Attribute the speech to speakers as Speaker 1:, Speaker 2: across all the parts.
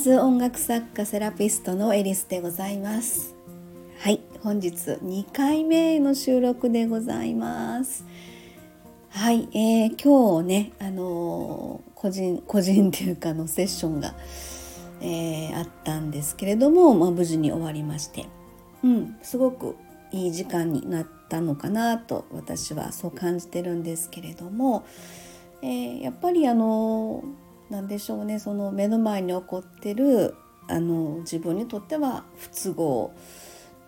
Speaker 1: ます音楽作家セラピストのエリスでございます。はい本日2回目の収録でございます。はい、えー、今日ねあのー、個人個人っていうかのセッションが、えー、あったんですけれども、まあ、無事に終わりまして。うんすごくいい時間になったのかなと私はそう感じてるんですけれども、えー、やっぱりあの何でしょうね。その目の前に起こってるあの自分にとっては不都合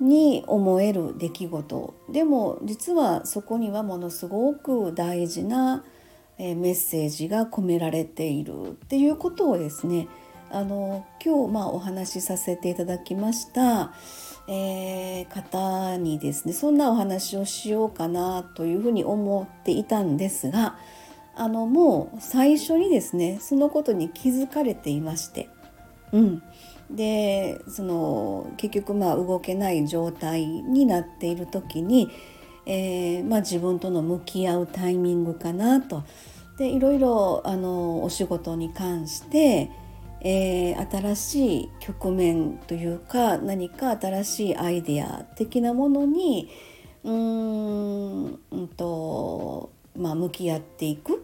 Speaker 1: に思える出来事。でも実はそこにはものすごく大事なメッセージが込められているっていうことをですねあの今日まあお話しさせていただきました、えー、方にですねそんなお話をしようかなというふうに思っていたんですがあのもう最初にですねそのことに気づかれていまして、うん、でその結局まあ動けない状態になっている時に、えー、まあ、自分との向き合うタイミングかなと。でいろいろあのお仕事に関して、えー、新しい局面というか何か新しいアイデア的なものにうーんんとまあ、向き合っていく。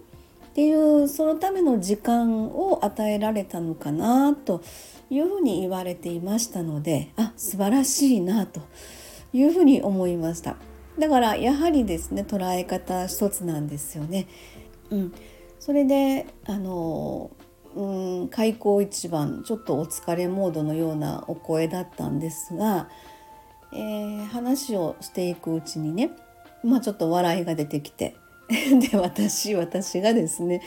Speaker 1: っていうそのための時間を与えられたのかなというふうに言われていましたのであ素晴らしいなというふうに思いましただからやはりですね捉え方一つなんですよね。うん、それであのうん開口一番ちょっとお疲れモードのようなお声だったんですが、えー、話をしていくうちにねまあちょっと笑いが出てきて で私私がですね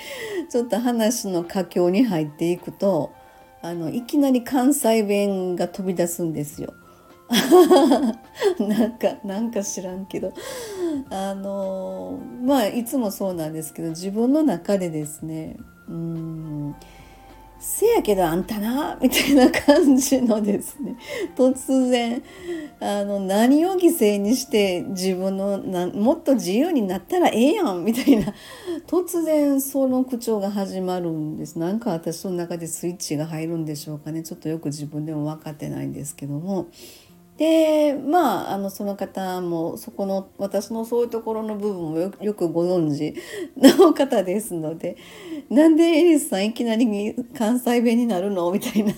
Speaker 1: ちょっと話の佳境に入っていくとあのいきなり関西弁が飛び出すんですよ。なんかなんか知らんけどあのまあいつもそうなんですけど自分の中でですねうんせやけどあんたなみたいな感じのですね。突然あの何を犠牲にして自分のなもっと自由になったらええやんみたいな。突然その口調が始まるんです。なんか私の中でスイッチが入るんでしょうかね。ちょっとよく自分でも分かってないんですけども。でまああのその方もそこの私のそういうところの部分もよくご存知 の方ですのでなんでエリスさんいきなり関西弁になるの？みたいな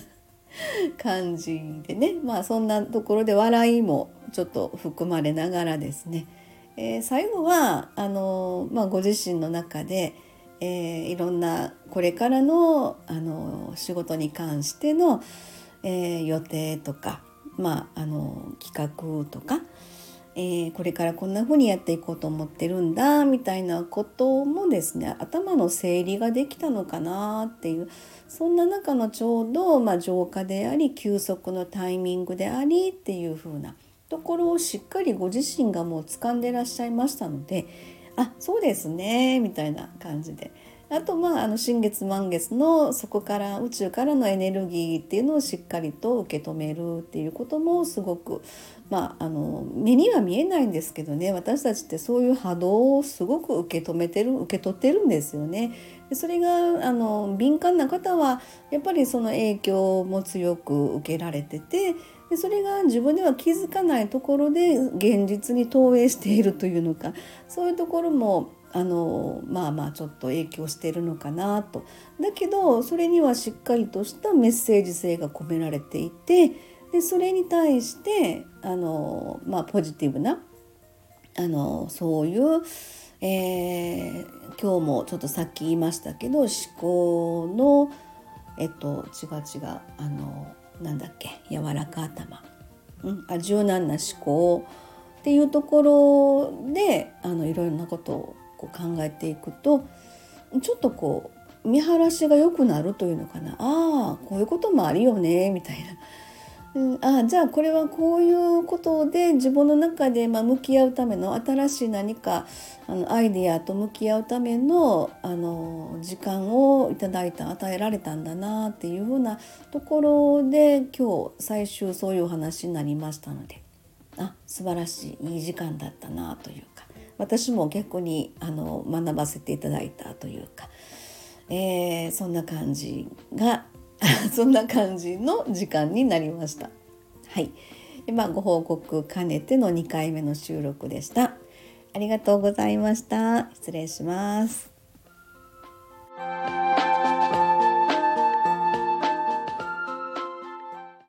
Speaker 1: 感じでね。まあそんなところで笑いもちょっと含まれながらですね、えー、最後はあの、まあ、ご自身の中で、えー、いろんなこれからのあの仕事に関しての、えー、予定とかまあ、あの企画とか、えー、これからこんな風にやっていこうと思ってるんだみたいなこともですね頭の整理ができたのかなっていうそんな中のちょうど、まあ、浄化であり休息のタイミングでありっていう風なところをしっかりご自身がもう掴んでらっしゃいましたのであそうですねみたいな感じで。あとまああの新月満月のそこから宇宙からのエネルギーっていうのをしっかりと受け止めるっていうこともすごくまああの目には見えないんですけどね私たちってそういう波動をすごく受け止めてる受け取ってるんですよね。でそれがあの敏感な方はやっぱりその影響も強く受けられててでそれが自分では気づかないところで現実に投影しているというのかそういうところもあのまあまあちょっと影響してるのかなと。だけどそれにはしっかりとしたメッセージ性が込められていてでそれに対してあの、まあ、ポジティブなあのそういう、えー、今日もちょっとさっき言いましたけど思考のえっと違う違うあのなんだっけ柔らか頭、うん、あ柔軟な思考っていうところであのいろいろなことをこう考えていくとちょっとこう見晴らしが良くなるというのかな。ああこういうこともあるよねみたいな。うん、あじゃあこれはこういうことで自分の中でま向き合うための新しい何かあのアイデアと向き合うためのあの時間をいただいた与えられたんだなっていうふうなところで今日最終そういうお話になりましたので。あ素晴らしいいい時間だったなという。私も逆にあの学ばせていただいたというか、えー、そんな感じが そんな感じの時間になりました。はいでまあ、ご報告兼ねての2回目の収録でした。ありがとうございました。失礼します。